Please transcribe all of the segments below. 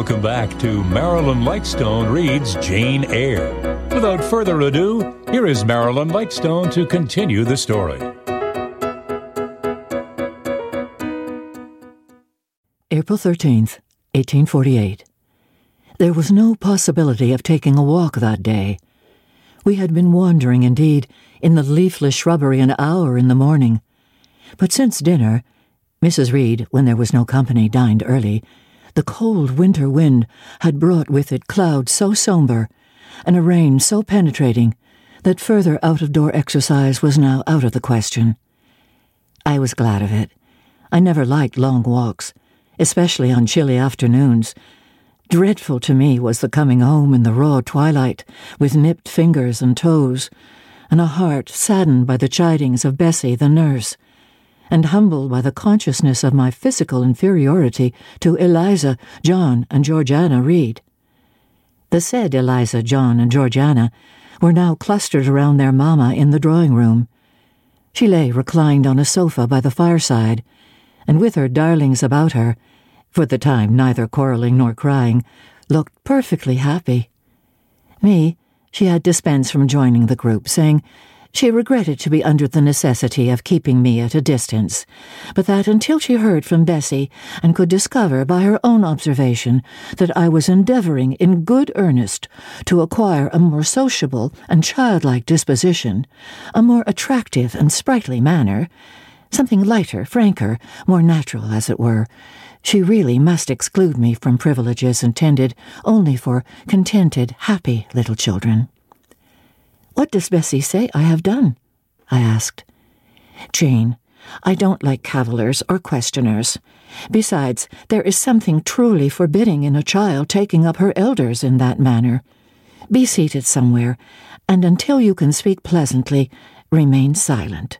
Welcome back to Marilyn Lightstone reads Jane Eyre. Without further ado, here is Marilyn Lightstone to continue the story. April 13th, 1848. There was no possibility of taking a walk that day. We had been wandering, indeed, in the leafless shrubbery an hour in the morning. But since dinner, Mrs. Reed, when there was no company, dined early. The cold winter wind had brought with it clouds so sombre, and a rain so penetrating, that further out of door exercise was now out of the question. I was glad of it. I never liked long walks, especially on chilly afternoons. Dreadful to me was the coming home in the raw twilight, with nipped fingers and toes, and a heart saddened by the chidings of Bessie, the nurse and humbled by the consciousness of my physical inferiority to Eliza, John, and Georgiana Reed. The said Eliza, John, and Georgiana were now clustered around their mamma in the drawing room. She lay reclined on a sofa by the fireside, and with her darlings about her, for the time neither quarrelling nor crying, looked perfectly happy. Me, she had dispensed from joining the group, saying she regretted to be under the necessity of keeping me at a distance, but that until she heard from Bessie and could discover by her own observation that I was endeavouring in good earnest to acquire a more sociable and childlike disposition, a more attractive and sprightly manner, something lighter, franker, more natural, as it were, she really must exclude me from privileges intended only for contented, happy little children. What does Bessie say I have done? I asked. Jane, I don't like cavillers or questioners. Besides, there is something truly forbidding in a child taking up her elders in that manner. Be seated somewhere, and until you can speak pleasantly, remain silent.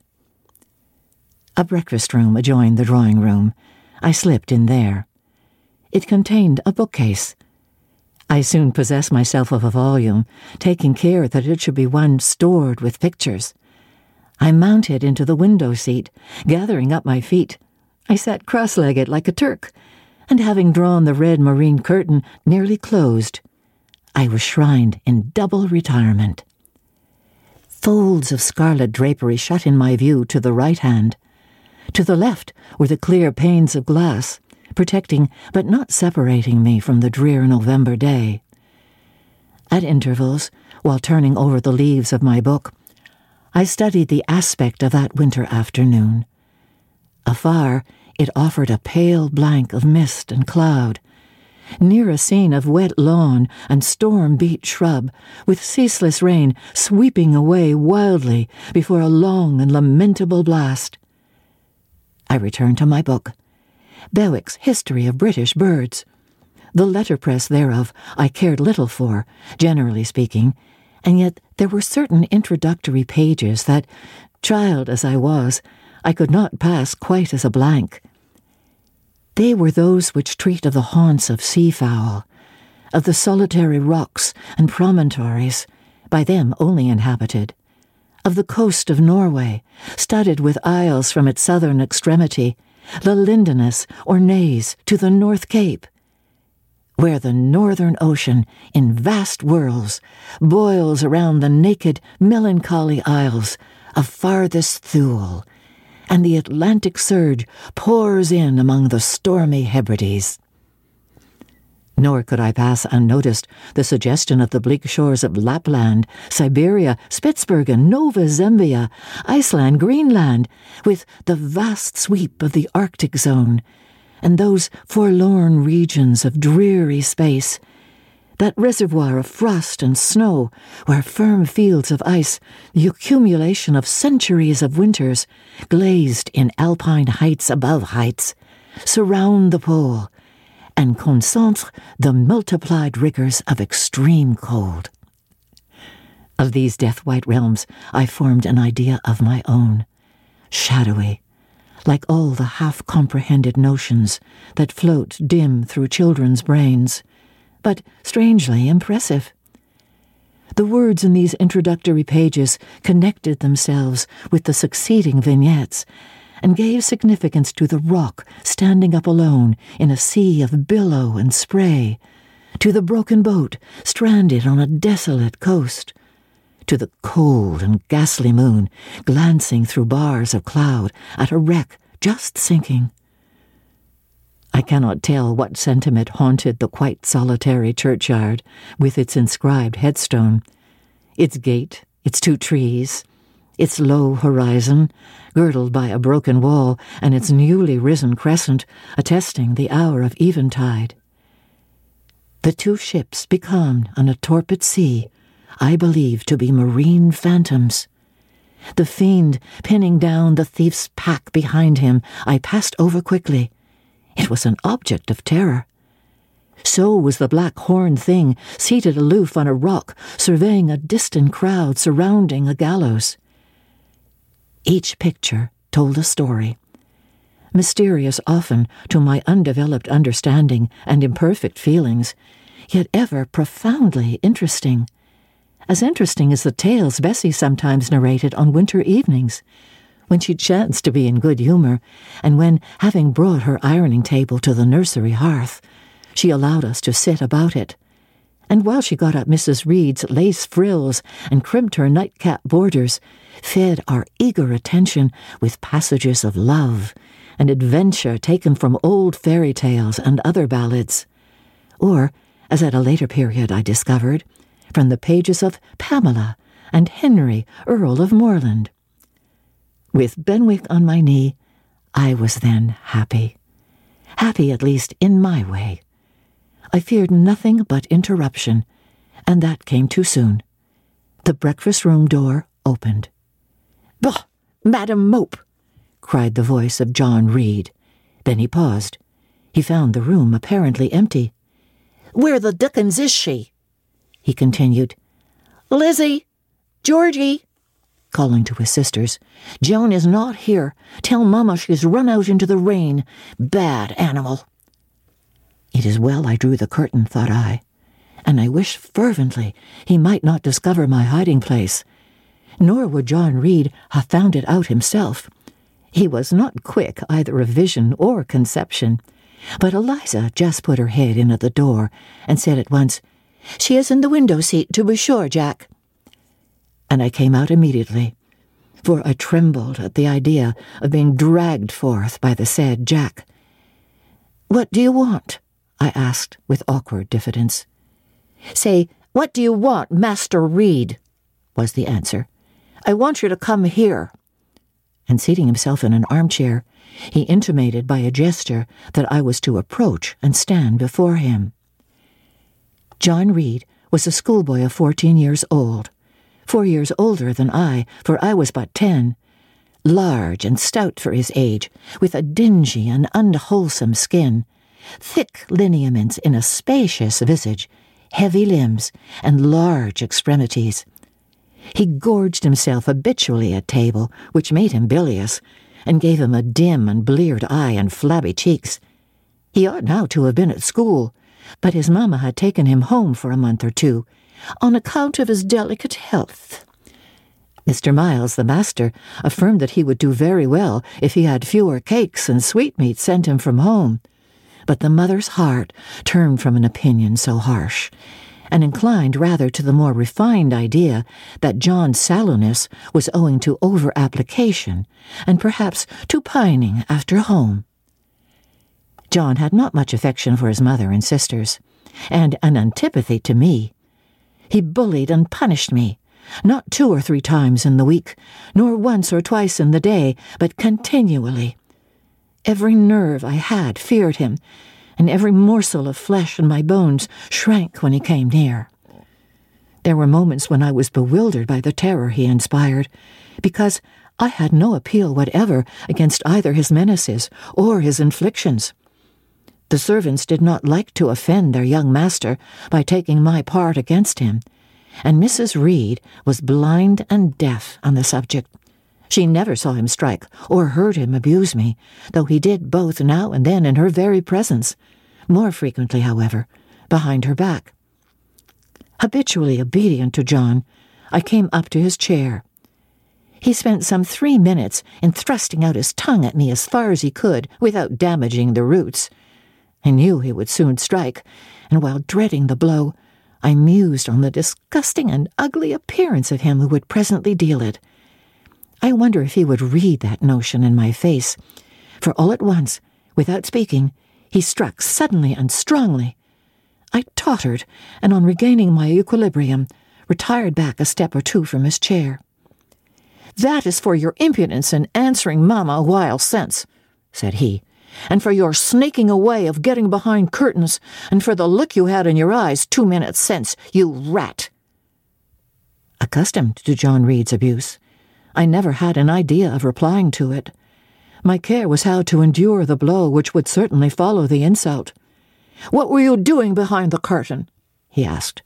A breakfast room adjoined the drawing room. I slipped in there. It contained a bookcase I soon possessed myself of a volume, taking care that it should be one stored with pictures. I mounted into the window seat, gathering up my feet. I sat cross legged like a Turk, and having drawn the red moreen curtain nearly closed, I was shrined in double retirement. Folds of scarlet drapery shut in my view to the right hand. To the left were the clear panes of glass protecting but not separating me from the drear November day. At intervals, while turning over the leaves of my book, I studied the aspect of that winter afternoon. Afar, it offered a pale blank of mist and cloud. Near a scene of wet lawn and storm beat shrub, with ceaseless rain sweeping away wildly before a long and lamentable blast. I returned to my book Bewick's History of British Birds. The letterpress thereof I cared little for, generally speaking, and yet there were certain introductory pages that, child as I was, I could not pass quite as a blank. They were those which treat of the haunts of seafowl, of the solitary rocks and promontories, by them only inhabited, of the coast of Norway, studded with isles from its southern extremity, the Lindeness or Naze to the North Cape, where the Northern Ocean, in vast whirls, boils around the naked, melancholy isles of farthest Thule, and the Atlantic surge pours in among the stormy Hebrides. Nor could I pass unnoticed the suggestion of the bleak shores of Lapland, Siberia, Spitzbergen, Nova Zembla, Iceland, Greenland, with the vast sweep of the Arctic zone, and those forlorn regions of dreary space, that reservoir of frost and snow, where firm fields of ice, the accumulation of centuries of winters, glazed in alpine heights above heights, surround the pole and concentre the multiplied rigors of extreme cold. Of these death white realms, I formed an idea of my own, shadowy, like all the half comprehended notions that float dim through children's brains, but strangely impressive. The words in these introductory pages connected themselves with the succeeding vignettes and gave significance to the rock standing up alone in a sea of billow and spray, to the broken boat stranded on a desolate coast, to the cold and ghastly moon glancing through bars of cloud at a wreck just sinking. I cannot tell what sentiment haunted the quite solitary churchyard with its inscribed headstone, its gate, its two trees, its low horizon, girdled by a broken wall, and its newly risen crescent attesting the hour of eventide. The two ships becalmed on a torpid sea, I believe to be marine phantoms. The fiend pinning down the thief's pack behind him, I passed over quickly. It was an object of terror. So was the black horned thing seated aloof on a rock, surveying a distant crowd surrounding a gallows. Each picture told a story. Mysterious often to my undeveloped understanding and imperfect feelings, yet ever profoundly interesting. As interesting as the tales Bessie sometimes narrated on winter evenings, when she chanced to be in good humour, and when, having brought her ironing table to the nursery hearth, she allowed us to sit about it. And while she got up Mrs. Reed's lace frills and crimped her nightcap borders, fed our eager attention with passages of love and adventure taken from old fairy tales and other ballads. Or, as at a later period I discovered, from the pages of Pamela and Henry, Earl of Moreland. With Bewick on my knee, I was then happy. Happy, at least, in my way. I feared nothing but interruption, and that came too soon. The breakfast room door opened. Bah, Madam Mope! cried the voice of John Reed. Then he paused. He found the room apparently empty. Where the dickens is she? He continued. Lizzie! Georgie! Calling to his sisters. Joan is not here. Tell Mamma she's run out into the rain. Bad animal. It is well I drew the curtain, thought I, and I wished fervently he might not discover my hiding place nor would John Reed have found it out himself. He was not quick either of vision or conception. But Eliza just put her head in at the door and said at once, She is in the window seat, to be sure, Jack. And I came out immediately, for I trembled at the idea of being dragged forth by the said Jack. What do you want? I asked with awkward diffidence. Say, what do you want, Master Reed? was the answer. I want you to come here. And seating himself in an armchair, he intimated by a gesture that I was to approach and stand before him. John Reed was a schoolboy of fourteen years old, four years older than I, for I was but ten, large and stout for his age, with a dingy and unwholesome skin, thick lineaments in a spacious visage, heavy limbs, and large extremities. He gorged himself habitually at table, which made him bilious, and gave him a dim and bleared eye and flabby cheeks. He ought now to have been at school, but his mamma had taken him home for a month or two, on account of his delicate health. Mr. Miles, the master, affirmed that he would do very well if he had fewer cakes and sweetmeats sent him from home. But the mother's heart turned from an opinion so harsh, and inclined rather to the more refined idea that John's sallowness was owing to over application, and perhaps to pining after home. John had not much affection for his mother and sisters, and an antipathy to me. He bullied and punished me, not two or three times in the week, nor once or twice in the day, but continually. Every nerve I had feared him, and every morsel of flesh in my bones shrank when he came near. There were moments when I was bewildered by the terror he inspired, because I had no appeal whatever against either his menaces or his inflictions. The servants did not like to offend their young master by taking my part against him, and Mrs. Reed was blind and deaf on the subject. She never saw him strike or heard him abuse me, though he did both now and then in her very presence, more frequently, however, behind her back. Habitually obedient to John, I came up to his chair. He spent some three minutes in thrusting out his tongue at me as far as he could without damaging the roots. I knew he would soon strike, and while dreading the blow, I mused on the disgusting and ugly appearance of him who would presently deal it. I wonder if he would read that notion in my face, for all at once, without speaking, he struck suddenly and strongly. I tottered, and on regaining my equilibrium, retired back a step or two from his chair. That is for your impudence in answering Mamma a while since, said he, and for your sneaking away of getting behind curtains, and for the look you had in your eyes two minutes since, you rat. Accustomed to John Reed's abuse, I never had an idea of replying to it. My care was how to endure the blow which would certainly follow the insult. What were you doing behind the curtain? he asked.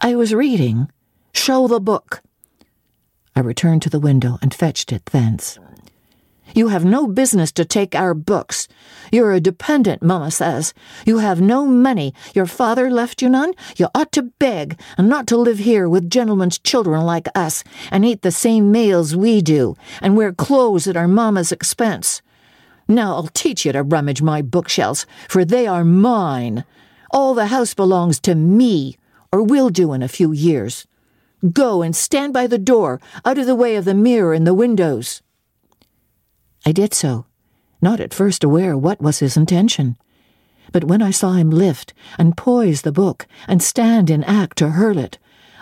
I was reading. Show the book. I returned to the window and fetched it thence. You have no business to take our books. You're a dependent, Mamma says. You have no money. Your father left you none. You ought to beg, and not to live here with gentlemen's children like us, and eat the same meals we do, and wear clothes at our mamma's expense. Now I'll teach you to rummage my bookshelves, for they are mine. All the house belongs to me, or will do in a few years. Go and stand by the door, out of the way of the mirror and the windows. I did so, not at first aware what was his intention. But when I saw him lift and poise the book and stand in act to hurl it,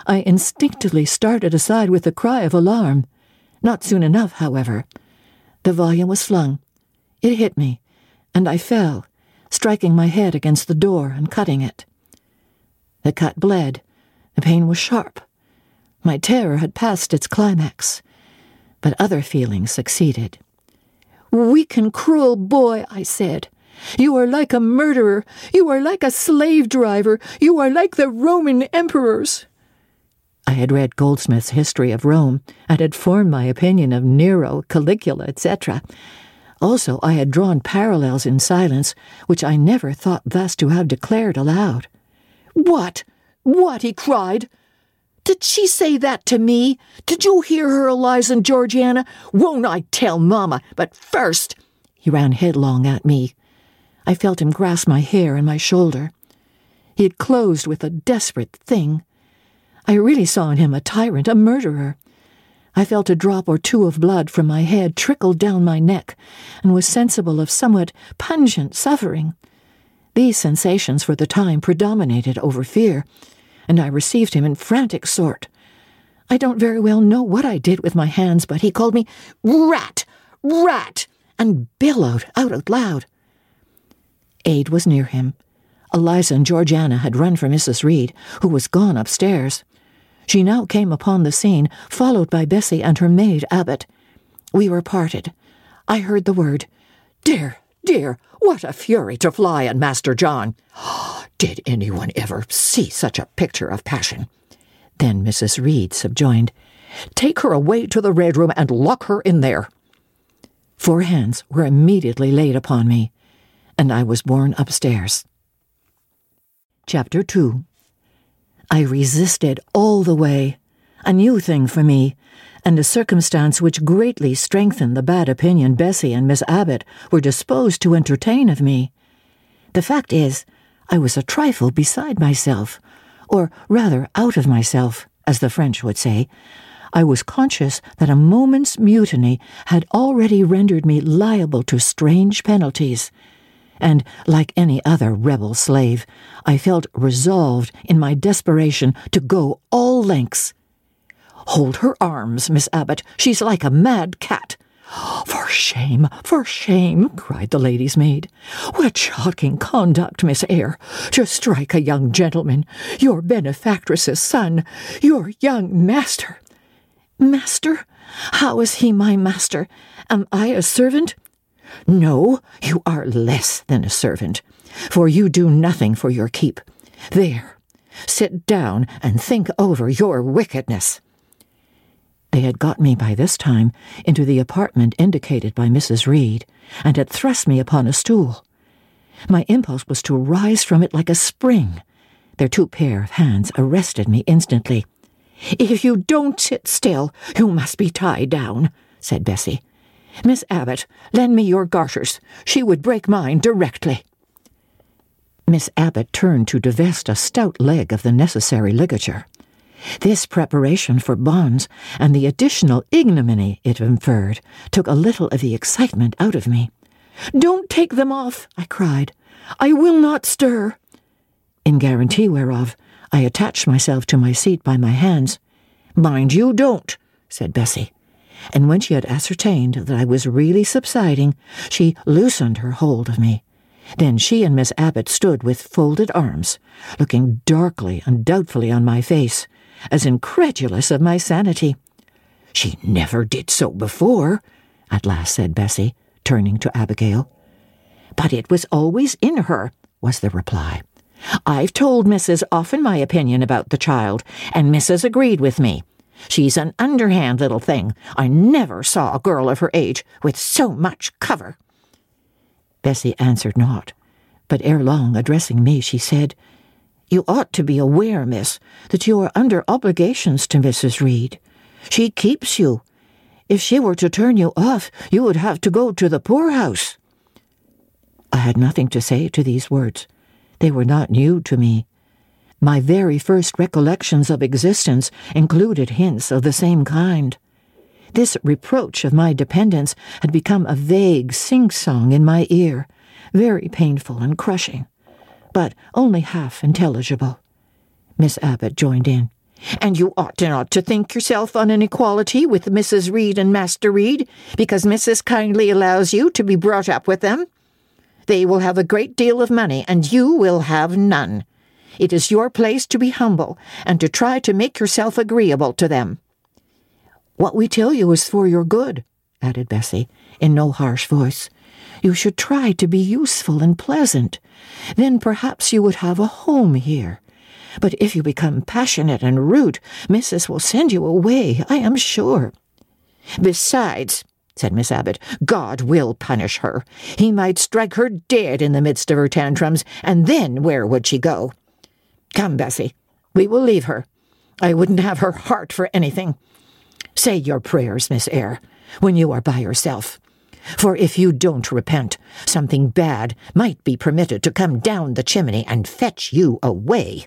I instinctively started aside with a cry of alarm. Not soon enough, however. The volume was flung. It hit me, and I fell, striking my head against the door and cutting it. The cut bled. The pain was sharp. My terror had passed its climax, but other feelings succeeded. Weak and cruel boy, I said. You are like a murderer. You are like a slave driver. You are like the Roman emperors. I had read Goldsmith's History of Rome and had formed my opinion of Nero, Caligula, etc. Also, I had drawn parallels in silence, which I never thought thus to have declared aloud. What? What? he cried. Did she say that to me? Did you hear her, Eliza and Georgiana? Won't I tell Mamma? But first, he ran headlong at me. I felt him grasp my hair and my shoulder. He had closed with a desperate thing. I really saw in him a tyrant, a murderer. I felt a drop or two of blood from my head trickle down my neck, and was sensible of somewhat pungent suffering. These sensations for the time predominated over fear and I received him in frantic sort. I don't very well know what I did with my hands, but he called me rat, rat, and bellowed out loud. Aid was near him. Eliza and Georgiana had run for Mrs. Reed, who was gone upstairs. She now came upon the scene, followed by Bessie and her maid Abbot. We were parted. I heard the word, Dear, dear, what a fury to fly at Master John! Did anyone ever see such a picture of passion? Then Mrs. Reed subjoined, Take her away to the Red Room and lock her in there. Four hands were immediately laid upon me, and I was borne upstairs. Chapter 2 I resisted all the way, a new thing for me, and a circumstance which greatly strengthened the bad opinion Bessie and Miss Abbott were disposed to entertain of me. The fact is, I was a trifle beside myself, or rather out of myself, as the French would say. I was conscious that a moment's mutiny had already rendered me liable to strange penalties. And, like any other rebel slave, I felt resolved in my desperation to go all lengths. Hold her arms, Miss Abbott. She's like a mad cat. For shame, for shame, cried the lady's maid. What shocking conduct, Miss Eyre, to strike a young gentleman, your benefactress's son, your young master. Master? How is he my master? Am I a servant? No, you are less than a servant, for you do nothing for your keep. There, sit down and think over your wickedness. They had got me by this time into the apartment indicated by Mrs. Reed, and had thrust me upon a stool. My impulse was to rise from it like a spring. Their two pair of hands arrested me instantly. If you don't sit still, you must be tied down, said Bessie. Miss Abbott, lend me your garters. She would break mine directly. Miss Abbott turned to divest a stout leg of the necessary ligature. This preparation for bonds and the additional ignominy it inferred took a little of the excitement out of me. Don't take them off, I cried. I will not stir. In guarantee whereof, I attached myself to my seat by my hands. Mind you don't, said Bessie. And when she had ascertained that I was really subsiding, she loosened her hold of me. Then she and Miss Abbott stood with folded arms, looking darkly and doubtfully on my face, as incredulous of my sanity. She never did so before, at last said Bessie, turning to Abigail. But it was always in her, was the reply. I've told Mrs. often my opinion about the child, and Mrs. agreed with me. She's an underhand little thing. I never saw a girl of her age with so much cover. Bessie answered not, but ere long, addressing me, she said, You ought to be aware, miss, that you are under obligations to Mrs. Reed. She keeps you. If she were to turn you off, you would have to go to the poorhouse. I had nothing to say to these words. They were not new to me. My very first recollections of existence included hints of the same kind. This reproach of my dependence had become a vague sing song in my ear, very painful and crushing, but only half intelligible. Miss Abbott joined in. And you ought not to think yourself on an equality with Mrs. Reed and Master Reed, because Mrs. kindly allows you to be brought up with them. They will have a great deal of money, and you will have none. It is your place to be humble, and to try to make yourself agreeable to them. What we tell you is for your good, added Bessie, in no harsh voice. You should try to be useful and pleasant. Then perhaps you would have a home here. But if you become passionate and rude, Mrs. will send you away, I am sure. Besides, said Miss Abbott, God will punish her. He might strike her dead in the midst of her tantrums, and then where would she go? Come, Bessie, we will leave her. I wouldn't have her heart for anything. Say your prayers, Miss Eyre, when you are by yourself. For if you don't repent, something bad might be permitted to come down the chimney and fetch you away.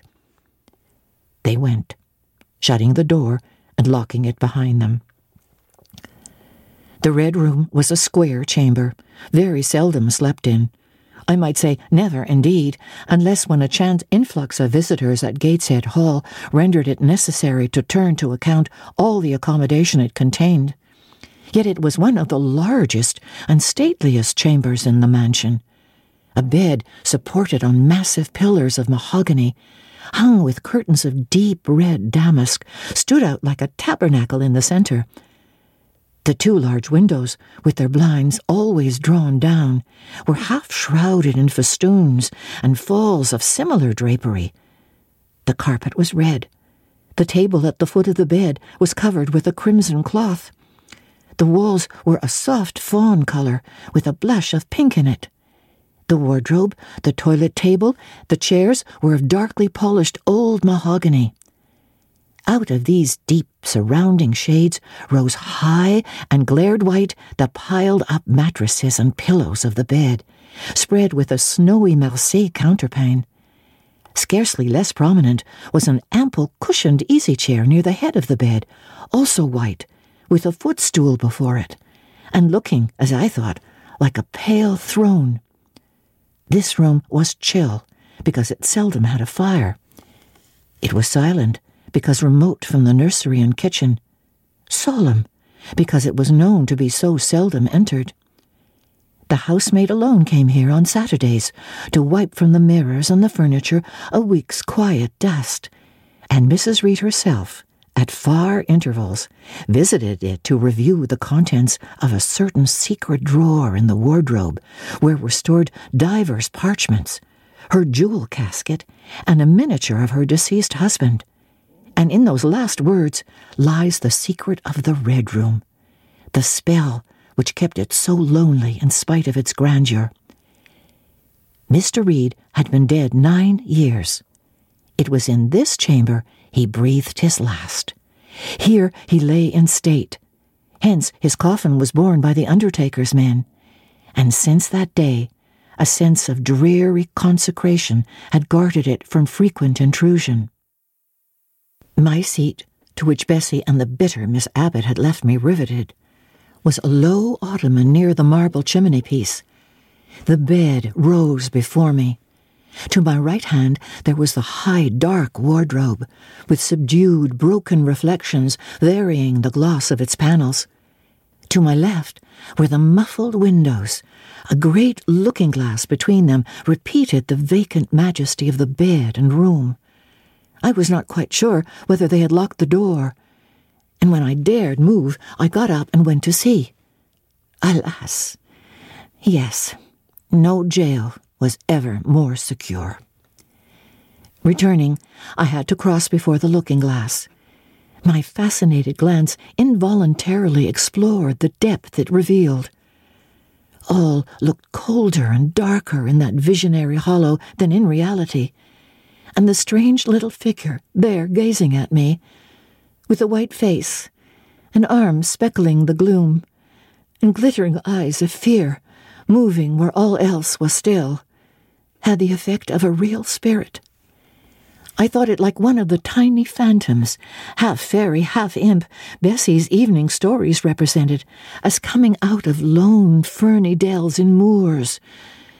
They went, shutting the door and locking it behind them. The Red Room was a square chamber, very seldom slept in. I might say never, indeed, unless when a chance influx of visitors at Gateshead Hall rendered it necessary to turn to account all the accommodation it contained. Yet it was one of the largest and stateliest chambers in the mansion. A bed supported on massive pillars of mahogany, hung with curtains of deep red damask, stood out like a tabernacle in the centre the two large windows, with their blinds always drawn down, were half shrouded in festoons and falls of similar drapery. The carpet was red. The table at the foot of the bed was covered with a crimson cloth. The walls were a soft fawn colour, with a blush of pink in it. The wardrobe, the toilet table, the chairs were of darkly polished old mahogany. Out of these deep surrounding shades rose high and glared white the piled up mattresses and pillows of the bed, spread with a snowy Marseille counterpane. Scarcely less prominent was an ample cushioned easy chair near the head of the bed, also white, with a footstool before it, and looking, as I thought, like a pale throne. This room was chill, because it seldom had a fire. It was silent, because remote from the nursery and kitchen, solemn, because it was known to be so seldom entered. The housemaid alone came here on Saturdays to wipe from the mirrors and the furniture a week's quiet dust, and Mrs. Reed herself, at far intervals, visited it to review the contents of a certain secret drawer in the wardrobe where were stored divers parchments, her jewel casket, and a miniature of her deceased husband, and in those last words lies the secret of the Red Room, the spell which kept it so lonely in spite of its grandeur. Mr. Reed had been dead nine years. It was in this chamber he breathed his last. Here he lay in state. Hence his coffin was borne by the undertaker's men. And since that day, a sense of dreary consecration had guarded it from frequent intrusion. My seat, to which Bessie and the bitter Miss Abbott had left me riveted, was a low ottoman near the marble chimney piece. The bed rose before me. To my right hand there was the high, dark wardrobe, with subdued, broken reflections varying the gloss of its panels. To my left were the muffled windows. A great looking glass between them repeated the vacant majesty of the bed and room. I was not quite sure whether they had locked the door, and when I dared move, I got up and went to see. Alas! Yes, no jail was ever more secure. Returning, I had to cross before the looking glass. My fascinated glance involuntarily explored the depth it revealed. All looked colder and darker in that visionary hollow than in reality, and the strange little figure there gazing at me, with a white face, an arm speckling the gloom, and glittering eyes of fear, moving where all else was still, had the effect of a real spirit. I thought it like one of the tiny phantoms, half fairy, half imp, Bessie's evening stories represented, as coming out of lone, ferny dells in moors,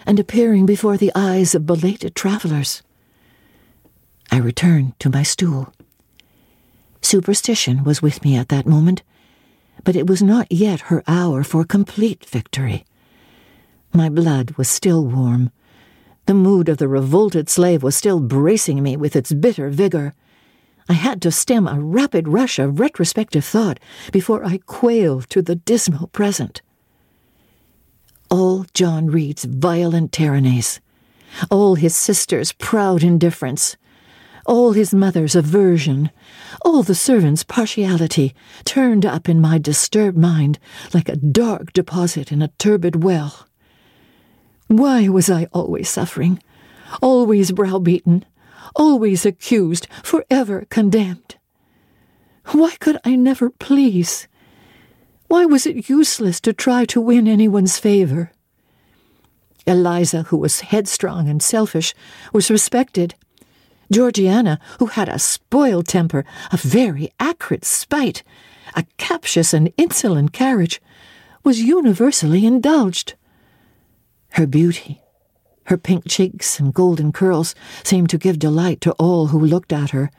and appearing before the eyes of belated travellers. I returned to my stool. Superstition was with me at that moment, but it was not yet her hour for complete victory. My blood was still warm. The mood of the revolted slave was still bracing me with its bitter vigor. I had to stem a rapid rush of retrospective thought before I quailed to the dismal present. All John Reed's violent tyrannies, all his sister's proud indifference, all his mother's aversion, all the servants' partiality, turned up in my disturbed mind like a dark deposit in a turbid well. Why was I always suffering, always browbeaten, always accused, forever condemned? Why could I never please? Why was it useless to try to win anyone's favor? Eliza, who was headstrong and selfish, was respected. Georgiana, who had a spoiled temper, a very acrid spite, a captious and insolent carriage, was universally indulged. Her beauty, her pink cheeks and golden curls seemed to give delight to all who looked at her,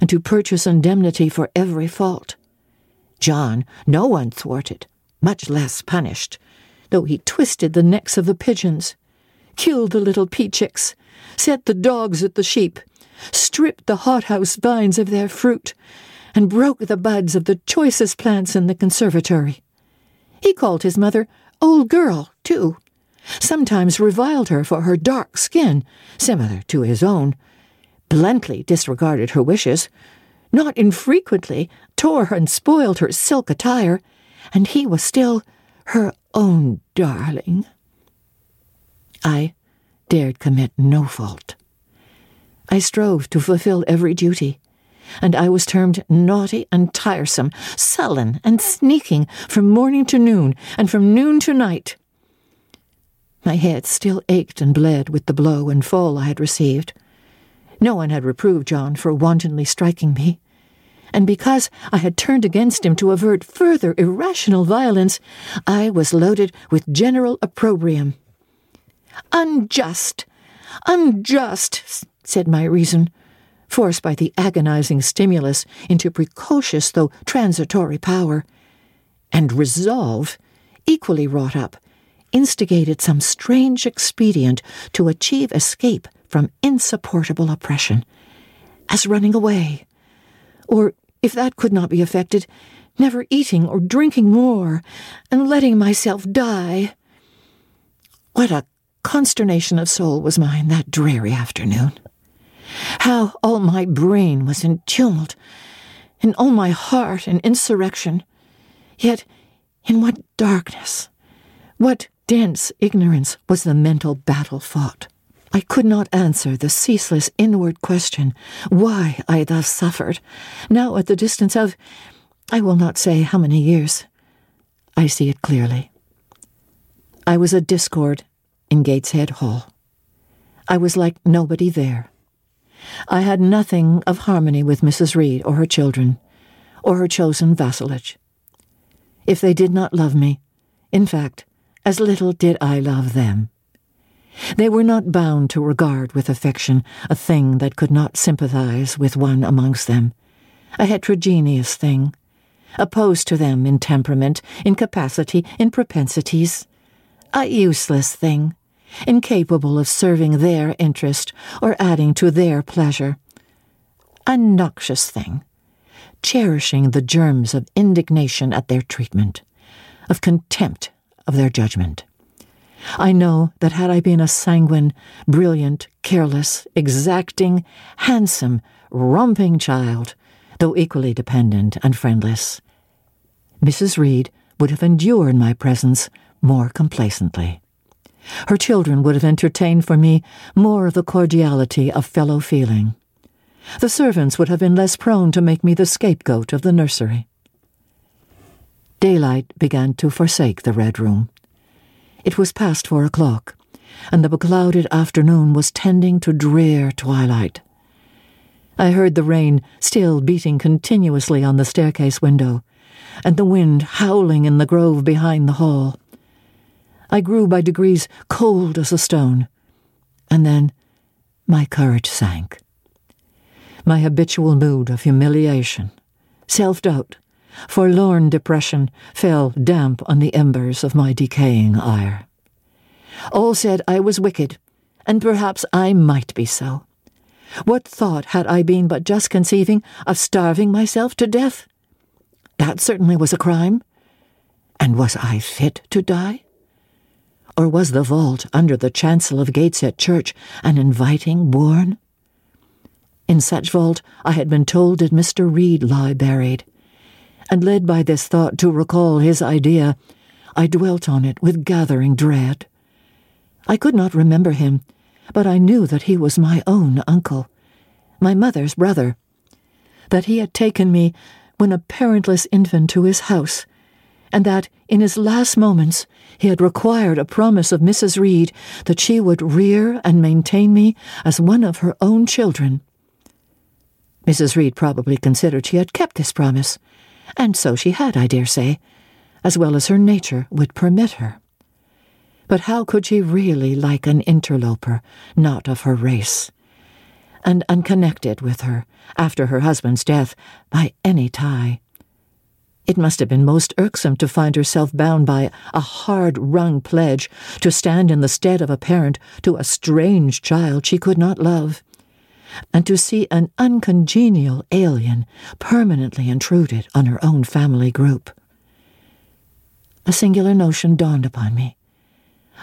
and to purchase indemnity for every fault. John no one thwarted, much less punished, though he twisted the necks of the pigeons, killed the little peachicks, set the dogs at the sheep, stripped the hothouse vines of their fruit, and broke the buds of the choicest plants in the conservatory. He called his mother old girl, too, sometimes reviled her for her dark skin, similar to his own, bluntly disregarded her wishes, not infrequently tore and spoiled her silk attire, and he was still her own darling. I dared commit no fault. I strove to fulfill every duty, and I was termed naughty and tiresome, sullen and sneaking from morning to noon, and from noon to night. My head still ached and bled with the blow and fall I had received. No one had reproved John for wantonly striking me, and because I had turned against him to avert further irrational violence, I was loaded with general opprobrium. Unjust! Unjust! said my reason, forced by the agonizing stimulus into precocious though transitory power. And resolve, equally wrought up, instigated some strange expedient to achieve escape from insupportable oppression, as running away, or, if that could not be effected, never eating or drinking more, and letting myself die. What a consternation of soul was mine that dreary afternoon! How all my brain was in tumult, and all my heart in insurrection. Yet, in what darkness, what dense ignorance was the mental battle fought. I could not answer the ceaseless inward question why I thus suffered, now at the distance of, I will not say how many years. I see it clearly. I was a discord in Gateshead Hall. I was like nobody there. I had nothing of harmony with Mrs. Reed or her children, or her chosen vassalage. If they did not love me, in fact, as little did I love them. They were not bound to regard with affection a thing that could not sympathize with one amongst them, a heterogeneous thing, opposed to them in temperament, in capacity, in propensities, a useless thing, incapable of serving their interest or adding to their pleasure, a noxious thing, cherishing the germs of indignation at their treatment, of contempt of their judgment. I know that had I been a sanguine, brilliant, careless, exacting, handsome, romping child, though equally dependent and friendless, Mrs. Reed would have endured my presence more complacently. Her children would have entertained for me more of the cordiality of fellow feeling. The servants would have been less prone to make me the scapegoat of the nursery. Daylight began to forsake the Red Room. It was past four o'clock, and the beclouded afternoon was tending to drear twilight. I heard the rain still beating continuously on the staircase window, and the wind howling in the grove behind the hall. I grew by degrees cold as a stone, and then my courage sank. My habitual mood of humiliation, self doubt, forlorn depression fell damp on the embers of my decaying ire. All said I was wicked, and perhaps I might be so. What thought had I been but just conceiving of starving myself to death? That certainly was a crime. And was I fit to die? Or was the vault under the chancel of Gateshead Church an inviting bourne? In such vault I had been told did Mr. Reed lie buried, and led by this thought to recall his idea, I dwelt on it with gathering dread. I could not remember him, but I knew that he was my own uncle, my mother's brother, that he had taken me when a parentless infant to his house, and that in his last moments he had required a promise of Mrs. Reed that she would rear and maintain me as one of her own children. Mrs. Reed probably considered she had kept this promise, and so she had, I dare say, as well as her nature would permit her. But how could she really like an interloper, not of her race? and unconnected with her after her husband's death by any tie. It must have been most irksome to find herself bound by a hard wrung pledge to stand in the stead of a parent to a strange child she could not love, and to see an uncongenial alien permanently intruded on her own family group. A singular notion dawned upon me.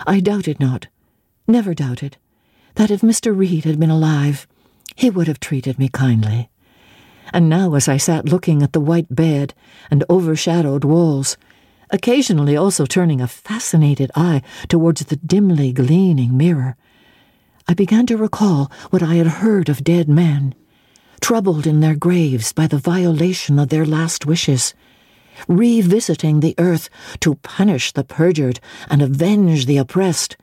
I doubted not, never doubted, that if Mr. Reed had been alive, he would have treated me kindly. And now, as I sat looking at the white bed and overshadowed walls, occasionally also turning a fascinated eye towards the dimly gleaming mirror, I began to recall what I had heard of dead men, troubled in their graves by the violation of their last wishes, revisiting the earth to punish the perjured and avenge the oppressed.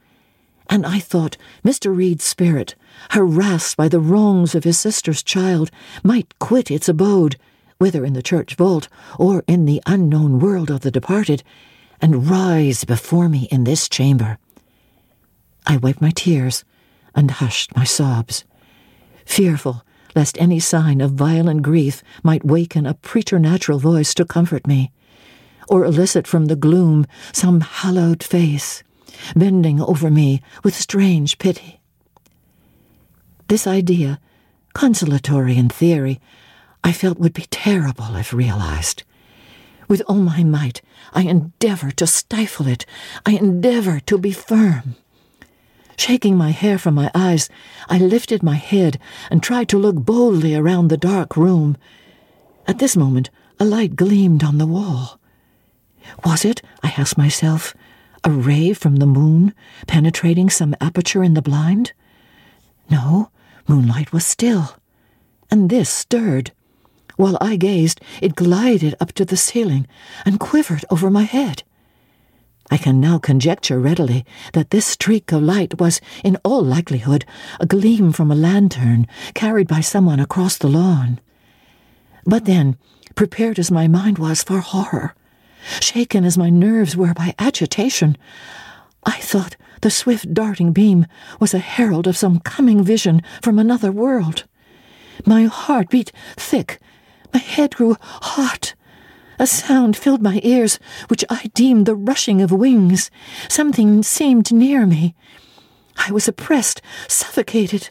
And I thought Mr. Reed's spirit harassed by the wrongs of his sister's child, might quit its abode, whether in the church vault or in the unknown world of the departed, and rise before me in this chamber. I wiped my tears and hushed my sobs, fearful lest any sign of violent grief might waken a preternatural voice to comfort me, or elicit from the gloom some hallowed face, bending over me with strange pity. This idea, consolatory in theory, I felt would be terrible if realized. With all my might, I endeavor to stifle it. I endeavor to be firm. Shaking my hair from my eyes, I lifted my head and tried to look boldly around the dark room. At this moment, a light gleamed on the wall. Was it, I asked myself, a ray from the moon penetrating some aperture in the blind? No, moonlight was still, and this stirred. While I gazed, it glided up to the ceiling and quivered over my head. I can now conjecture readily that this streak of light was, in all likelihood, a gleam from a lantern carried by someone across the lawn. But then, prepared as my mind was for horror, shaken as my nerves were by agitation, I thought the swift darting beam was a herald of some coming vision from another world. My heart beat thick, my head grew hot, a sound filled my ears, which I deemed the rushing of wings. Something seemed near me. I was oppressed, suffocated.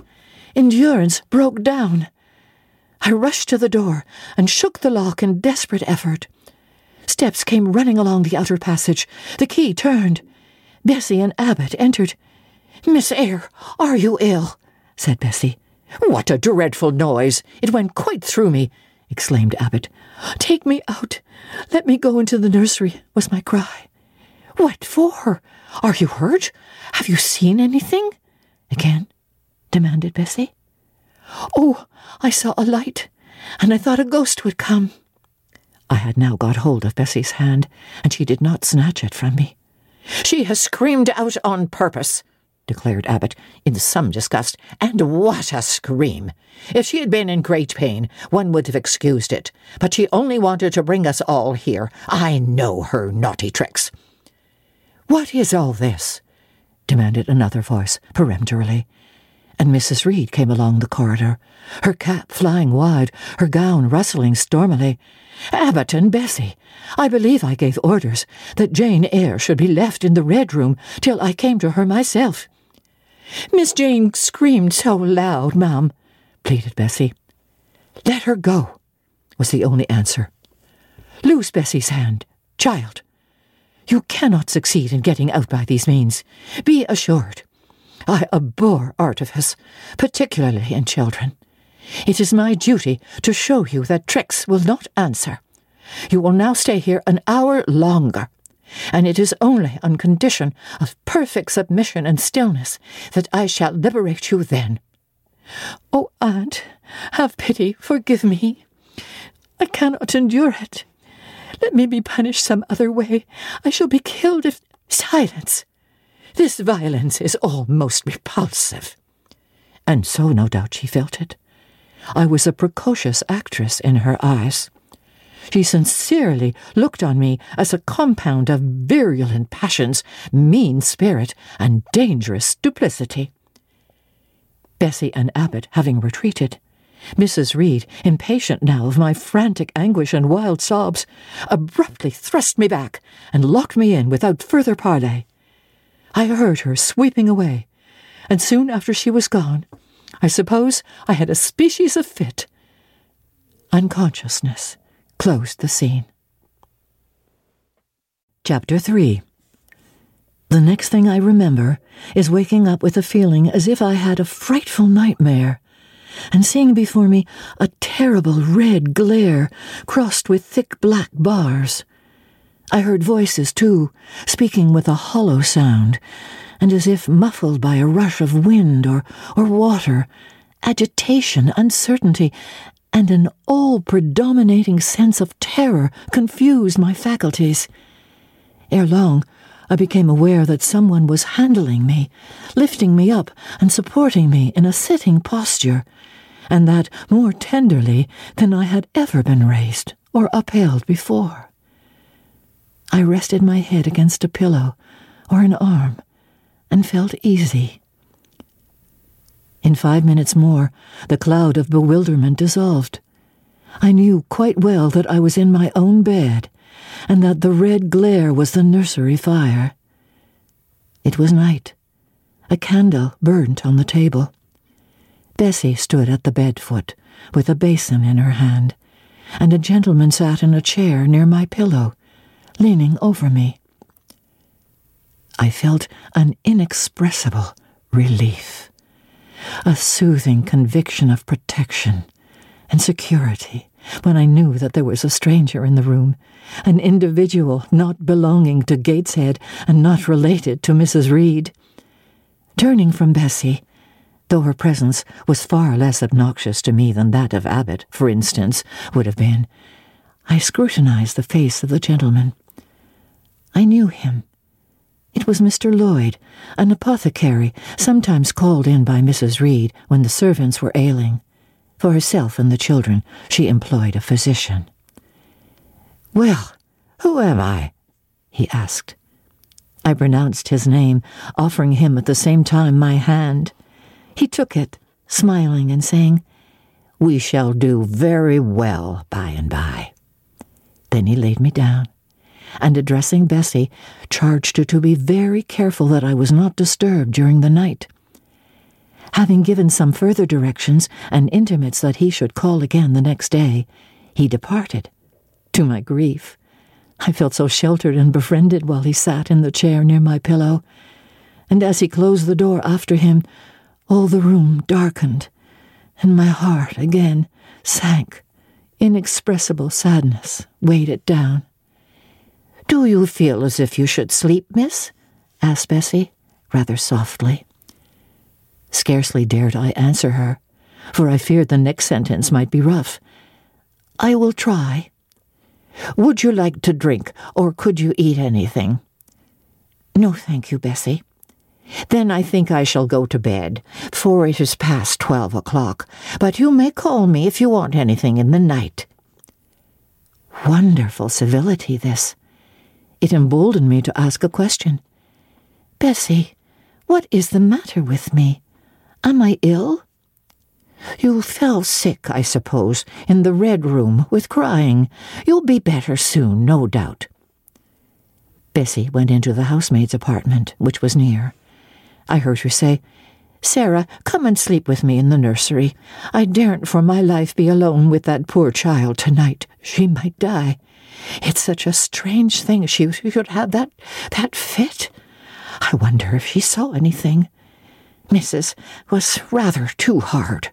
Endurance broke down. I rushed to the door and shook the lock in desperate effort. Steps came running along the outer passage. The key turned. Bessie and Abbot entered. Miss Eyre, are you ill? said Bessie. What a dreadful noise! It went quite through me exclaimed Abbot. Take me out. Let me go into the nursery, was my cry. What for? Are you hurt? Have you seen anything? Again, demanded Bessie. Oh, I saw a light, and I thought a ghost would come. I had now got hold of Bessie's hand, and she did not snatch it from me. She has screamed out on purpose, declared Abbot, in some disgust. And what a scream! If she had been in great pain, one would have excused it. But she only wanted to bring us all here. I know her naughty tricks. What is all this? demanded another voice, peremptorily. And Mrs. Reed came along the corridor, her cap flying wide, her gown rustling stormily. Abbot and Bessie, I believe I gave orders that Jane Eyre should be left in the Red Room till I came to her myself. Miss Jane screamed so loud, ma'am, pleaded Bessie. Let her go, was the only answer. Loose Bessie's hand, child. You cannot succeed in getting out by these means. Be assured. I abhor artifice, particularly in children. It is my duty to show you that tricks will not answer. You will now stay here an hour longer and it is only on condition of perfect submission and stillness that I shall liberate you then. Oh, aunt, have pity, forgive me. I cannot endure it. Let me be punished some other way. I shall be killed if. Silence! This violence is almost repulsive. And so, no doubt, she felt it. I was a precocious actress in her eyes. She sincerely looked on me as a compound of virulent passions, mean spirit, and dangerous duplicity. Bessie and Abbot having retreated, Mrs. Reed, impatient now of my frantic anguish and wild sobs, abruptly thrust me back and locked me in without further parley. I heard her sweeping away, and soon after she was gone, I suppose I had a species of fit. Unconsciousness closed the scene. Chapter 3 The next thing I remember is waking up with a feeling as if I had a frightful nightmare, and seeing before me a terrible red glare crossed with thick black bars. I heard voices, too, speaking with a hollow sound, and as if muffled by a rush of wind or, or water, agitation, uncertainty, and an all predominating sense of terror confused my faculties. Ere long, I became aware that someone was handling me, lifting me up and supporting me in a sitting posture, and that more tenderly than I had ever been raised or upheld before. I rested my head against a pillow or an arm and felt easy. In five minutes more, the cloud of bewilderment dissolved. I knew quite well that I was in my own bed, and that the red glare was the nursery fire. It was night. A candle burnt on the table. Bessie stood at the bed foot, with a basin in her hand, and a gentleman sat in a chair near my pillow, leaning over me. I felt an inexpressible relief a soothing conviction of protection and security when I knew that there was a stranger in the room, an individual not belonging to Gateshead and not related to Mrs. Reed. Turning from Bessie, though her presence was far less obnoxious to me than that of Abbot, for instance, would have been. I scrutinized the face of the gentleman. I knew him. It was Mr. Lloyd, an apothecary, sometimes called in by Mrs. Reed when the servants were ailing. For herself and the children, she employed a physician. Well, who am I? he asked. I pronounced his name, offering him at the same time my hand. He took it, smiling and saying, We shall do very well by and by. Then he laid me down, and addressing Bessie, charged her to be very careful that I was not disturbed during the night. Having given some further directions and intimates that he should call again the next day, he departed. To my grief, I felt so sheltered and befriended while he sat in the chair near my pillow, and as he closed the door after him, all the room darkened, and my heart again sank. Inexpressible sadness weighed it down. Do you feel as if you should sleep, miss? asked Bessie, rather softly. Scarcely dared I answer her, for I feared the next sentence might be rough. I will try. Would you like to drink, or could you eat anything? No, thank you, Bessie. Then I think I shall go to bed, for it is past twelve o'clock, but you may call me if you want anything in the night. Wonderful civility, this. It emboldened me to ask a question. Bessie, what is the matter with me? Am I ill? You fell sick, I suppose, in the red room with crying. You'll be better soon, no doubt. Bessie went into the housemaid's apartment, which was near. I heard her say, Sarah, come and sleep with me in the nursery. I daren't for my life be alone with that poor child tonight. She might die. It's such a strange thing she should have that that fit. I wonder if she saw anything. Mrs. was rather too hard.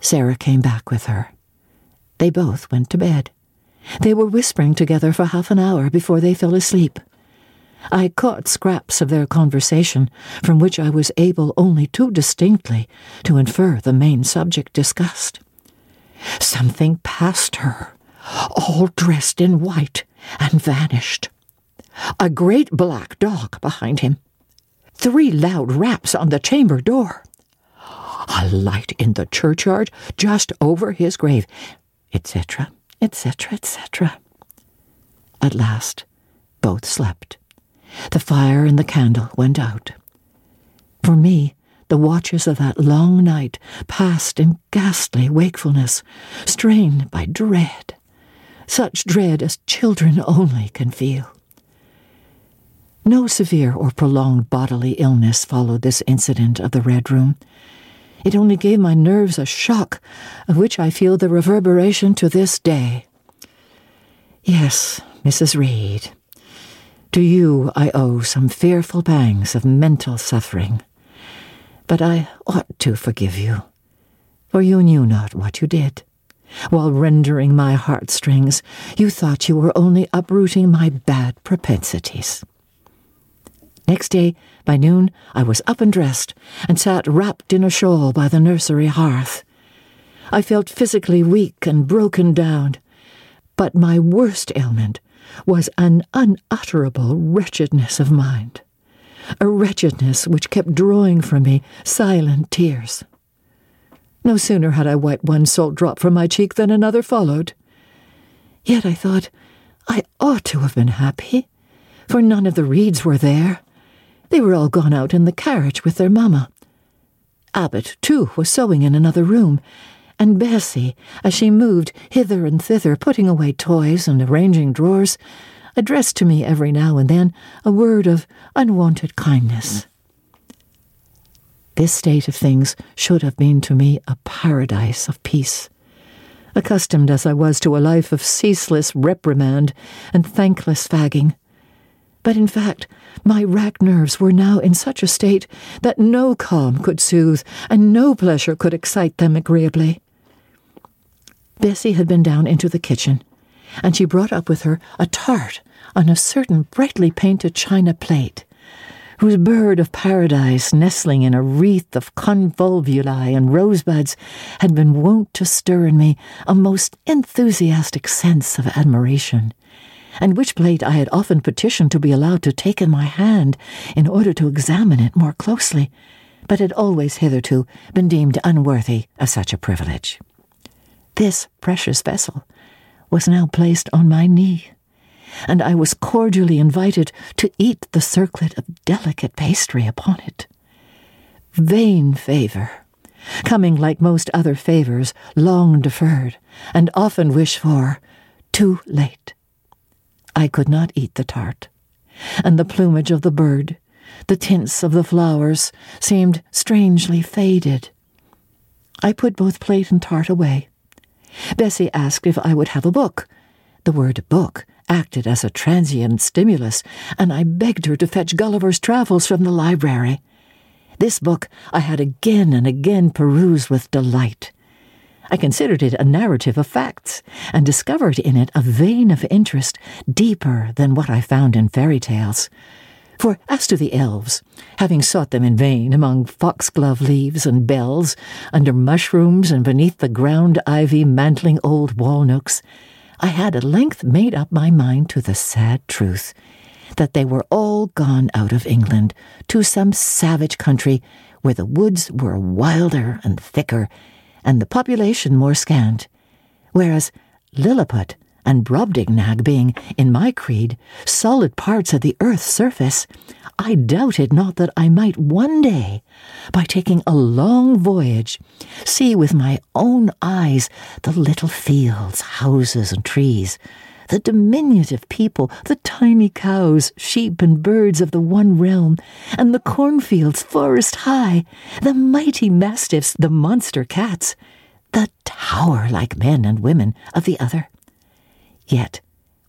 Sarah came back with her. They both went to bed. They were whispering together for half an hour before they fell asleep. I caught scraps of their conversation, from which I was able only too distinctly to infer the main subject discussed. Something passed her, all dressed in white, and vanished. A great black dog behind him. Three loud raps on the chamber door. A light in the churchyard just over his grave, etc., etc., etc. At last, both slept. The fire and the candle went out. For me, the watches of that long night passed in ghastly wakefulness, strained by dread, such dread as children only can feel. No severe or prolonged bodily illness followed this incident of the Red Room. It only gave my nerves a shock, of which I feel the reverberation to this day. Yes, Mrs. Reed, to you I owe some fearful pangs of mental suffering. But I ought to forgive you, for you knew not what you did. While rendering my heartstrings, you thought you were only uprooting my bad propensities. Next day, by noon, I was up and dressed, and sat wrapped in a shawl by the nursery hearth. I felt physically weak and broken down, but my worst ailment was an unutterable wretchedness of mind, a wretchedness which kept drawing from me silent tears. No sooner had I wiped one salt drop from my cheek than another followed. Yet I thought I ought to have been happy, for none of the Reeds were there. They were all gone out in the carriage with their mamma. Abbot, too, was sewing in another room, and Bessie, as she moved hither and thither, putting away toys and arranging drawers, addressed to me every now and then a word of unwonted kindness. This state of things should have been to me a paradise of peace. Accustomed as I was to a life of ceaseless reprimand and thankless fagging. But in fact, my racked nerves were now in such a state that no calm could soothe and no pleasure could excite them agreeably. Bessie had been down into the kitchen, and she brought up with her a tart on a certain brightly painted china plate. Whose bird of paradise, nestling in a wreath of convolvuli and rosebuds, had been wont to stir in me a most enthusiastic sense of admiration, and which plate I had often petitioned to be allowed to take in my hand in order to examine it more closely, but had always hitherto been deemed unworthy of such a privilege. This precious vessel was now placed on my knee and I was cordially invited to eat the circlet of delicate pastry upon it. Vain favour, coming like most other favours, long deferred, and often wished for, too late. I could not eat the tart, and the plumage of the bird, the tints of the flowers, seemed strangely faded. I put both plate and tart away. Bessie asked if I would have a book. The word book acted as a transient stimulus, and I begged her to fetch Gulliver's Travels from the library. This book I had again and again perused with delight. I considered it a narrative of facts, and discovered in it a vein of interest deeper than what I found in fairy tales. For as to the elves, having sought them in vain among foxglove leaves and bells, under mushrooms and beneath the ground ivy mantling old wall nooks, I had at length made up my mind to the sad truth that they were all gone out of England to some savage country where the woods were wilder and thicker, and the population more scant, whereas Lilliput and Brobdingnag being, in my creed, solid parts of the earth's surface, I doubted not that I might one day, by taking a long voyage, see with my own eyes the little fields, houses, and trees, the diminutive people, the tiny cows, sheep, and birds of the one realm, and the cornfields forest high, the mighty mastiffs, the monster cats, the tower like men and women of the other. Yet,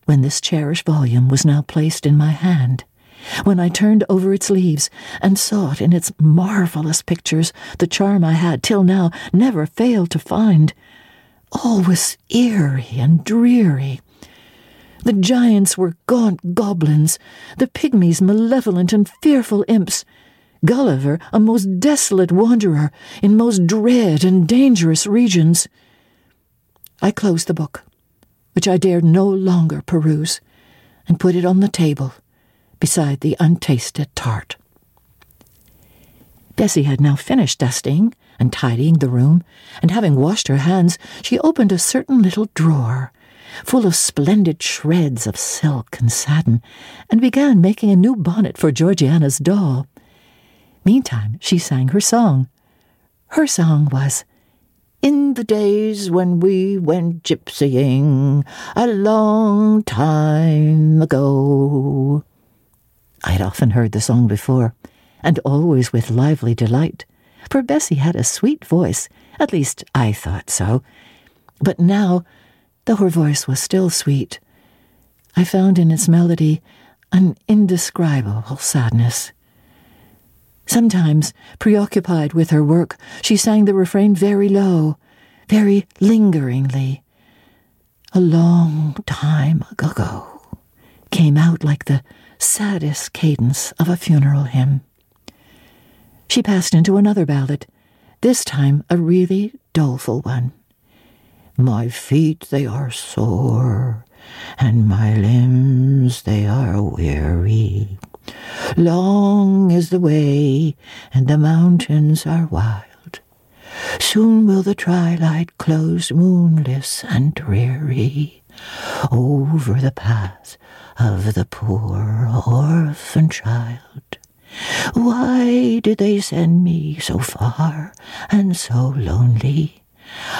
when this cherished volume was now placed in my hand, when I turned over its leaves and sought in its marvelous pictures the charm I had till now never failed to find, all was eerie and dreary. The giants were gaunt goblins, the pygmies malevolent and fearful imps, Gulliver a most desolate wanderer in most dread and dangerous regions. I closed the book, which I dared no longer peruse, and put it on the table beside the untasted tart. Bessie had now finished dusting and tidying the room, and having washed her hands, she opened a certain little drawer, full of splendid shreds of silk and satin, and began making a new bonnet for Georgiana's doll. Meantime, she sang her song. Her song was, In the days when we went gypsying, a long time ago. I had often heard the song before, and always with lively delight, for Bessie had a sweet voice, at least I thought so. But now, though her voice was still sweet, I found in its melody an indescribable sadness. Sometimes, preoccupied with her work, she sang the refrain very low, very lingeringly. A long time ago came out like the saddest cadence of a funeral hymn. She passed into another ballad, this time a really doleful one. My feet they are sore, and my limbs they are weary. Long is the way, and the mountains are wild. Soon will the twilight close moonless and dreary over the path of the poor orphan child. Why did they send me so far and so lonely?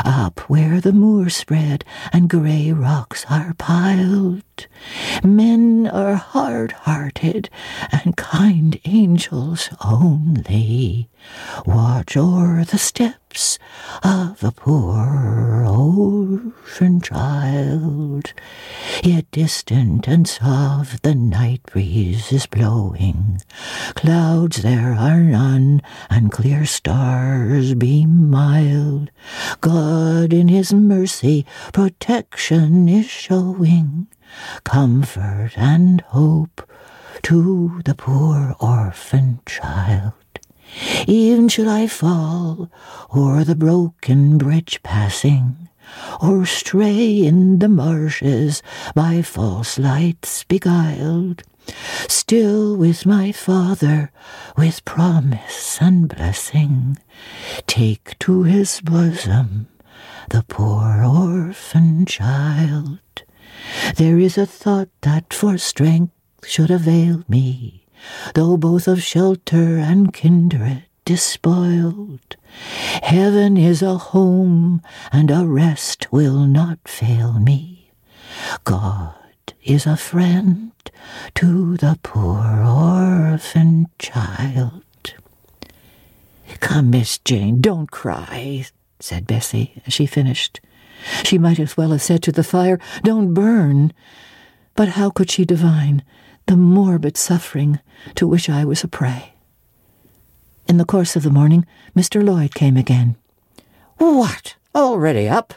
Up where the moor spread and grey rocks are piled, men are hard hearted and kind angels only watch o'er the steps of a poor orphan child. Yet distant and soft the night breeze is blowing, clouds there are none, and clear stars beam mild. God in his mercy protection is showing, comfort and hope to the poor orphan child. Even should I fall o'er the broken bridge passing, or stray in the marshes by false lights beguiled, still with my Father, with promise and blessing, take to his bosom the poor orphan child. There is a thought that for strength should avail me, though both of shelter and kindred despoiled. Heaven is a home, and a rest will not fail me. God is a friend to the poor orphan child. Come, Miss Jane, don't cry, said Bessie as she finished. She might as well have said to the fire, Don't burn. But how could she divine the morbid suffering to which I was a prey? In the course of the morning, Mr. Lloyd came again. What? Already up?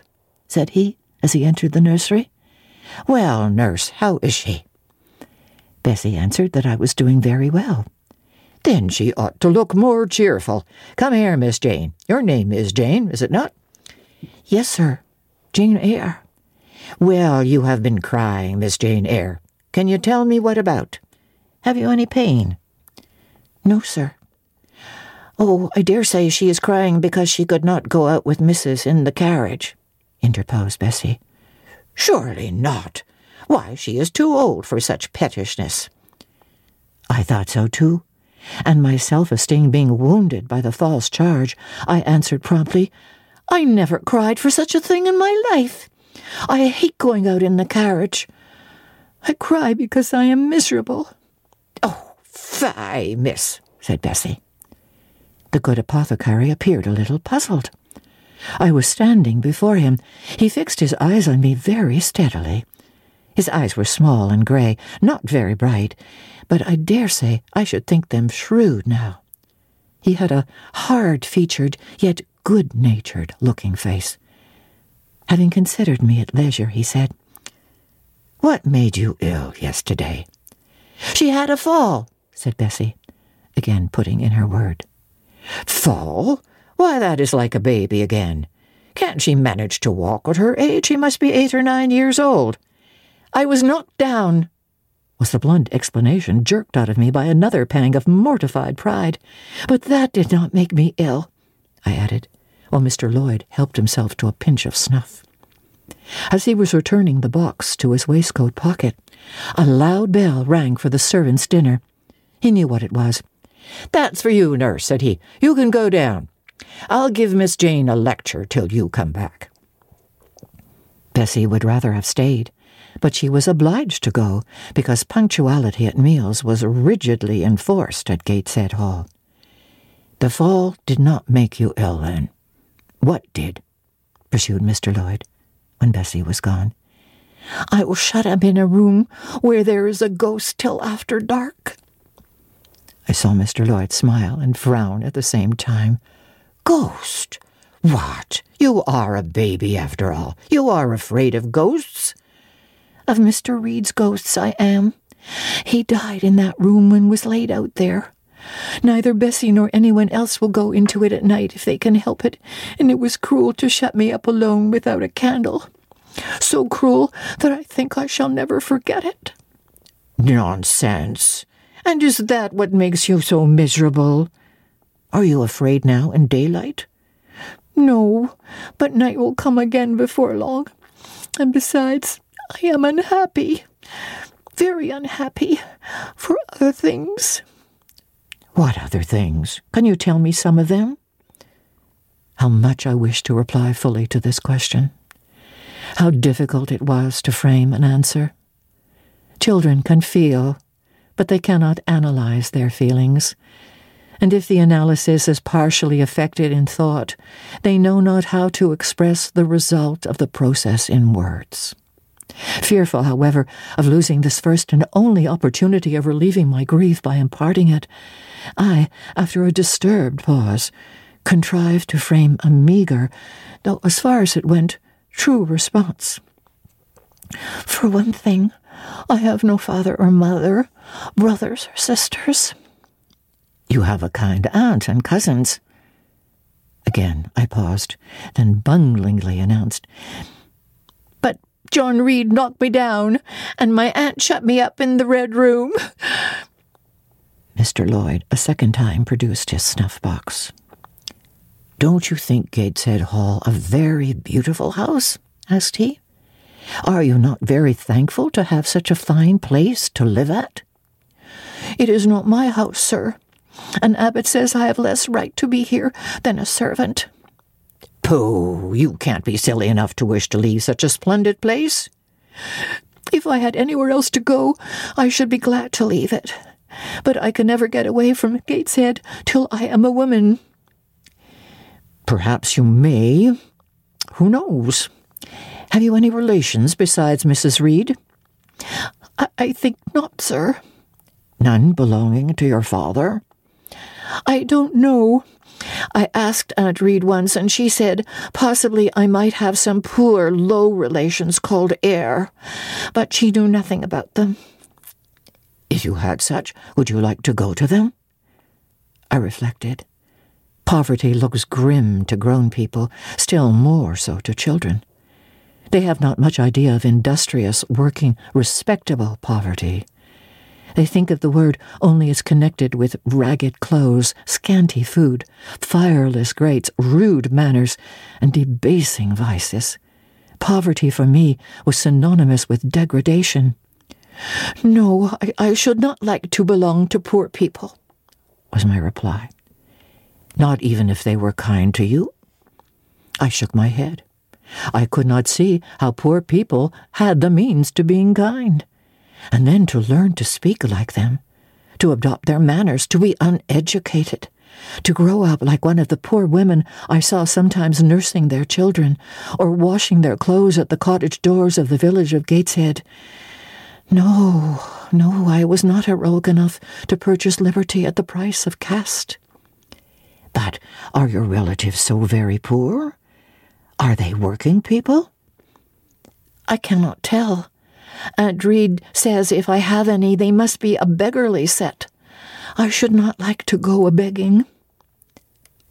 said he as he entered the nursery. Well, nurse, how is she? Bessie answered that I was doing very well. Then she ought to look more cheerful. Come here, Miss Jane. Your name is Jane, is it not? Yes, sir. Jane Eyre. Well, you have been crying, Miss Jane Eyre. Can you tell me what about? Have you any pain? No, sir. Oh, I dare say she is crying because she could not go out with Mrs. in the carriage, interposed Bessie. Surely not. Why, she is too old for such pettishness. I thought so too, and my self esteem being wounded by the false charge, I answered promptly, I never cried for such a thing in my life. I hate going out in the carriage. I cry because I am miserable. Oh, fie, miss, said Bessie. The good apothecary appeared a little puzzled. I was standing before him. He fixed his eyes on me very steadily. His eyes were small and grey, not very bright, but I dare say I should think them shrewd now. He had a hard featured, yet good natured looking face. Having considered me at leisure, he said, What made you ill yesterday? She had a fall, said Bessie, again putting in her word. Fall? Why, that is like a baby again. Can't she manage to walk at her age? She must be eight or nine years old. I was knocked down, was the blunt explanation jerked out of me by another pang of mortified pride. But that did not make me ill, I added, while Mr. Lloyd helped himself to a pinch of snuff. As he was returning the box to his waistcoat pocket, a loud bell rang for the servants' dinner. He knew what it was. That's for you, nurse, said he. You can go down. I'll give Miss Jane a lecture till you come back. Bessie would rather have stayed, but she was obliged to go because punctuality at meals was rigidly enforced at Gateshead Hall. The fall did not make you ill, then. What did? pursued Mr. Lloyd, when Bessie was gone. I will shut him in a room where there is a ghost till after dark. I saw Mr. Lloyd smile and frown at the same time. Ghost? What? You are a baby, after all. You are afraid of ghosts? Of Mr. Reed's ghosts, I am. He died in that room and was laid out there. Neither Bessie nor anyone else will go into it at night if they can help it, and it was cruel to shut me up alone without a candle. So cruel that I think I shall never forget it. Nonsense. And is that what makes you so miserable? Are you afraid now in daylight? No, but night will come again before long. And besides, I am unhappy. Very unhappy for other things. What other things? Can you tell me some of them? How much I wish to reply fully to this question. How difficult it was to frame an answer. Children can feel, but they cannot analyze their feelings and if the analysis is partially effected in thought, they know not how to express the result of the process in words. Fearful, however, of losing this first and only opportunity of relieving my grief by imparting it, I, after a disturbed pause, contrived to frame a meagre, though as far as it went, true response. For one thing, I have no father or mother, brothers or sisters. You have a kind aunt and cousins. Again I paused, then bunglingly announced, But John Reed knocked me down, and my aunt shut me up in the red room. Mr. Lloyd a second time produced his snuff box. Don't you think Gateshead Hall a very beautiful house? asked he. Are you not very thankful to have such a fine place to live at? It is not my house, sir. An abbot says I have less right to be here than a servant. Pooh, you can't be silly enough to wish to leave such a splendid place. If I had anywhere else to go, I should be glad to leave it. But I can never get away from Gateshead till I am a woman. Perhaps you may. Who knows? Have you any relations besides Mrs. Reed? I, I think not, sir. None belonging to your father? I don't know. I asked Aunt Reed once, and she said possibly I might have some poor, low relations called Eyre, but she knew nothing about them. If you had such, would you like to go to them? I reflected. Poverty looks grim to grown people, still more so to children. They have not much idea of industrious, working, respectable poverty. They think of the word only as connected with ragged clothes, scanty food, fireless grates, rude manners, and debasing vices. Poverty for me was synonymous with degradation. No, I, I should not like to belong to poor people, was my reply. Not even if they were kind to you? I shook my head. I could not see how poor people had the means to being kind and then to learn to speak like them, to adopt their manners, to be uneducated, to grow up like one of the poor women I saw sometimes nursing their children, or washing their clothes at the cottage doors of the village of Gateshead. No, no, I was not heroic enough to purchase liberty at the price of caste. But are your relatives so very poor? Are they working people? I cannot tell. Aunt Reed says if I have any, they must be a beggarly set. I should not like to go a begging.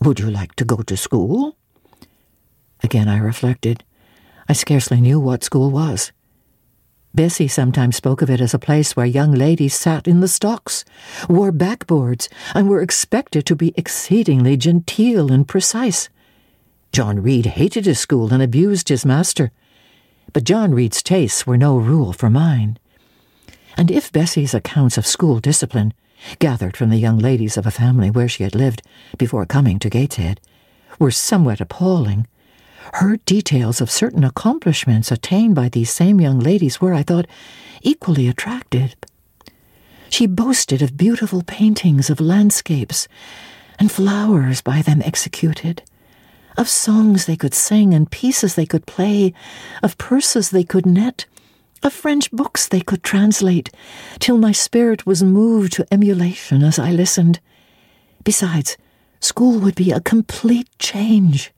Would you like to go to school? Again I reflected. I scarcely knew what school was. Bessie sometimes spoke of it as a place where young ladies sat in the stocks, wore backboards, and were expected to be exceedingly genteel and precise. John Reed hated his school and abused his master but John Reed's tastes were no rule for mine. And if Bessie's accounts of school discipline, gathered from the young ladies of a family where she had lived before coming to Gateshead, were somewhat appalling, her details of certain accomplishments attained by these same young ladies were, I thought, equally attractive. She boasted of beautiful paintings of landscapes and flowers by them executed of songs they could sing and pieces they could play, of purses they could net, of French books they could translate, till my spirit was moved to emulation as I listened. Besides, school would be a complete change.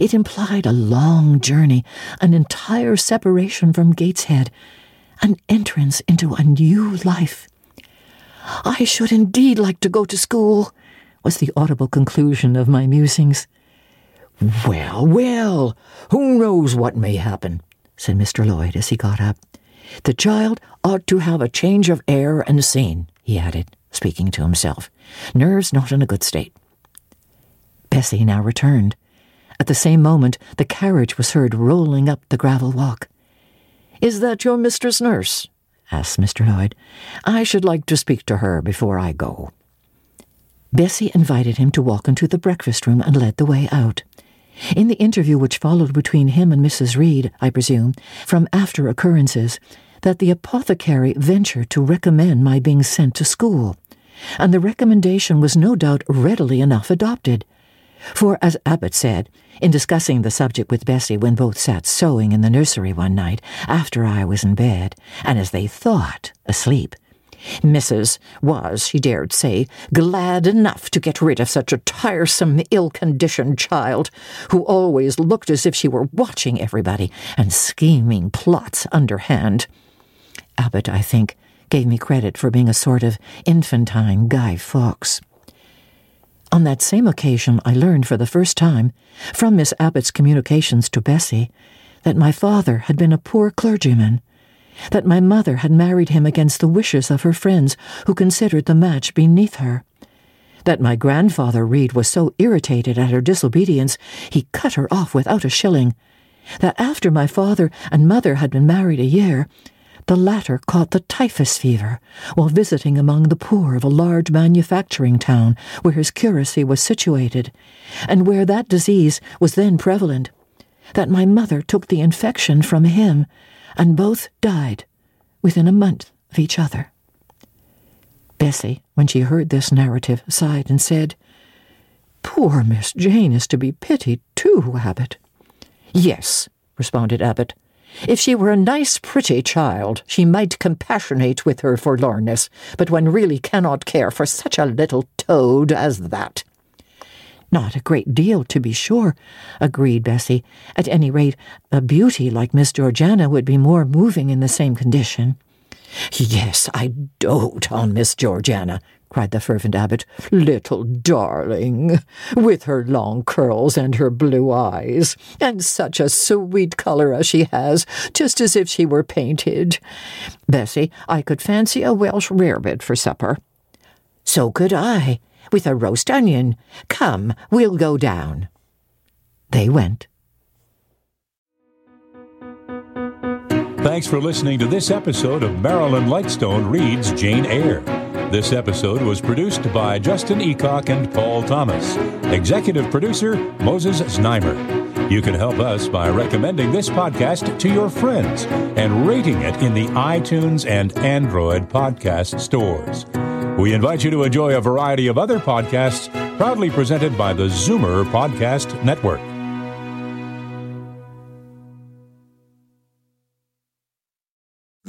It implied a long journey, an entire separation from Gateshead, an entrance into a new life. I should indeed like to go to school, was the audible conclusion of my musings. Well, well, who knows what may happen, said Mr. Lloyd as he got up. The child ought to have a change of air and scene, he added, speaking to himself. Nerves not in a good state. Bessie now returned. At the same moment, the carriage was heard rolling up the gravel walk. Is that your mistress nurse? asked Mr. Lloyd. I should like to speak to her before I go. Bessie invited him to walk into the breakfast room and led the way out. In the interview which followed between him and Mrs. Reed, I presume, from after occurrences, that the apothecary ventured to recommend my being sent to school, and the recommendation was no doubt readily enough adopted. For, as Abbot said, in discussing the subject with Bessie when both sat sewing in the nursery one night after I was in bed, and as they thought asleep, Mrs. was, she dared say, glad enough to get rid of such a tiresome, ill conditioned child, who always looked as if she were watching everybody and scheming plots underhand. Abbot, I think, gave me credit for being a sort of infantine Guy Fawkes. On that same occasion, I learned for the first time, from Miss Abbot's communications to Bessie, that my father had been a poor clergyman, that my mother had married him against the wishes of her friends who considered the match beneath her, that my grandfather Reed was so irritated at her disobedience he cut her off without a shilling, that after my father and mother had been married a year, the latter caught the typhus fever while visiting among the poor of a large manufacturing town where his curacy was situated, and where that disease was then prevalent, that my mother took the infection from him, and both died within a month of each other. Bessie, when she heard this narrative, sighed and said, Poor Miss Jane is to be pitied too, Abbot. Yes, responded Abbot. If she were a nice, pretty child, she might compassionate with her forlornness, but one really cannot care for such a little toad as that. Not a great deal, to be sure, agreed Bessie. At any rate, a beauty like Miss Georgiana would be more moving in the same condition. Yes, I dote on Miss Georgiana, cried the fervent abbot. Little darling, with her long curls and her blue eyes, and such a sweet colour as she has, just as if she were painted. Bessie, I could fancy a Welsh rarebit for supper. So could I, with a roast onion. Come, we'll go down. They went. Thanks for listening to this episode of Marilyn Lightstone Reads Jane Eyre. This episode was produced by Justin Eacock and Paul Thomas. Executive producer Moses Znaimer. You can help us by recommending this podcast to your friends and rating it in the iTunes and Android podcast stores. We invite you to enjoy a variety of other podcasts proudly presented by the Zoomer Podcast Network.